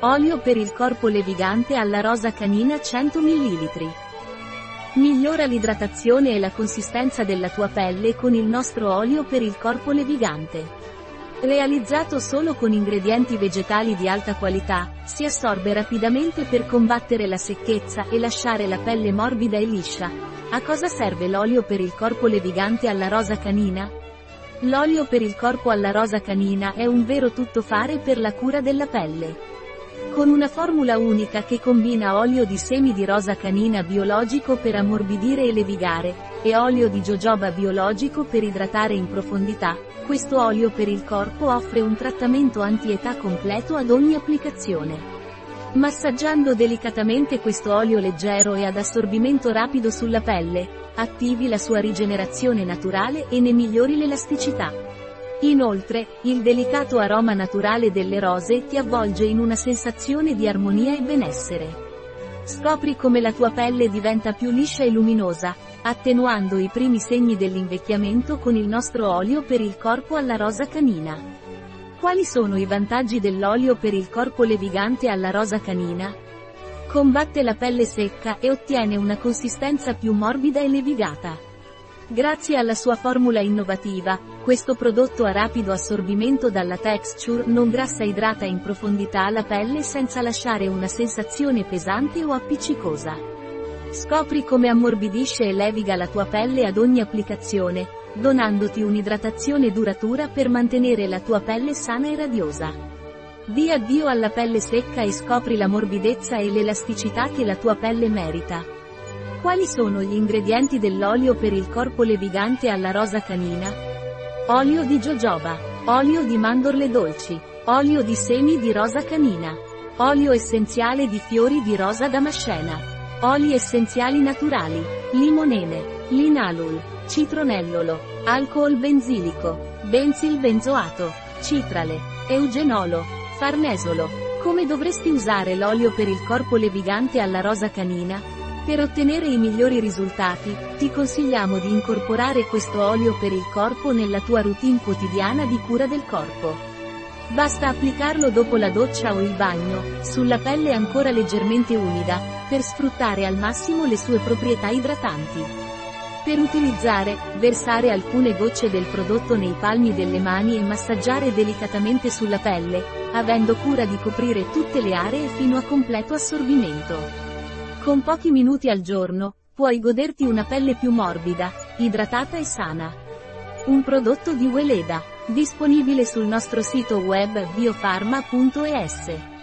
Olio per il corpo levigante alla rosa canina 100 ml. Migliora l'idratazione e la consistenza della tua pelle con il nostro olio per il corpo levigante. Realizzato solo con ingredienti vegetali di alta qualità, si assorbe rapidamente per combattere la secchezza e lasciare la pelle morbida e liscia. A cosa serve l'olio per il corpo levigante alla rosa canina? L'olio per il corpo alla rosa canina è un vero tuttofare per la cura della pelle. Con una formula unica che combina olio di semi di rosa canina biologico per ammorbidire e levigare, e olio di jojoba biologico per idratare in profondità, questo olio per il corpo offre un trattamento anti-età completo ad ogni applicazione. Massaggiando delicatamente questo olio leggero e ad assorbimento rapido sulla pelle, attivi la sua rigenerazione naturale e ne migliori l'elasticità. Inoltre, il delicato aroma naturale delle rose ti avvolge in una sensazione di armonia e benessere. Scopri come la tua pelle diventa più liscia e luminosa, attenuando i primi segni dell'invecchiamento con il nostro olio per il corpo alla rosa canina. Quali sono i vantaggi dell'olio per il corpo levigante alla rosa canina? Combatte la pelle secca e ottiene una consistenza più morbida e levigata. Grazie alla sua formula innovativa, questo prodotto a rapido assorbimento dalla texture non grassa idrata in profondità la pelle senza lasciare una sensazione pesante o appiccicosa. Scopri come ammorbidisce e leviga la tua pelle ad ogni applicazione, donandoti un'idratazione duratura per mantenere la tua pelle sana e radiosa. Di addio alla pelle secca e scopri la morbidezza e l'elasticità che la tua pelle merita. Quali sono gli ingredienti dell'olio per il corpo levigante alla rosa canina? Olio di jojoba. Olio di mandorle dolci. Olio di semi di rosa canina. Olio essenziale di fiori di rosa damascena. Oli essenziali naturali. Limonene. Linalul. Citronellolo. Alcol benzilico. Benzil benzoato. Citrale. Eugenolo. Farnesolo. Come dovresti usare l'olio per il corpo levigante alla rosa canina? Per ottenere i migliori risultati, ti consigliamo di incorporare questo olio per il corpo nella tua routine quotidiana di cura del corpo. Basta applicarlo dopo la doccia o il bagno, sulla pelle ancora leggermente umida, per sfruttare al massimo le sue proprietà idratanti. Per utilizzare, versare alcune gocce del prodotto nei palmi delle mani e massaggiare delicatamente sulla pelle, avendo cura di coprire tutte le aree fino a completo assorbimento. Con pochi minuti al giorno, puoi goderti una pelle più morbida, idratata e sana. Un prodotto di Weleda, disponibile sul nostro sito web biofarma.es.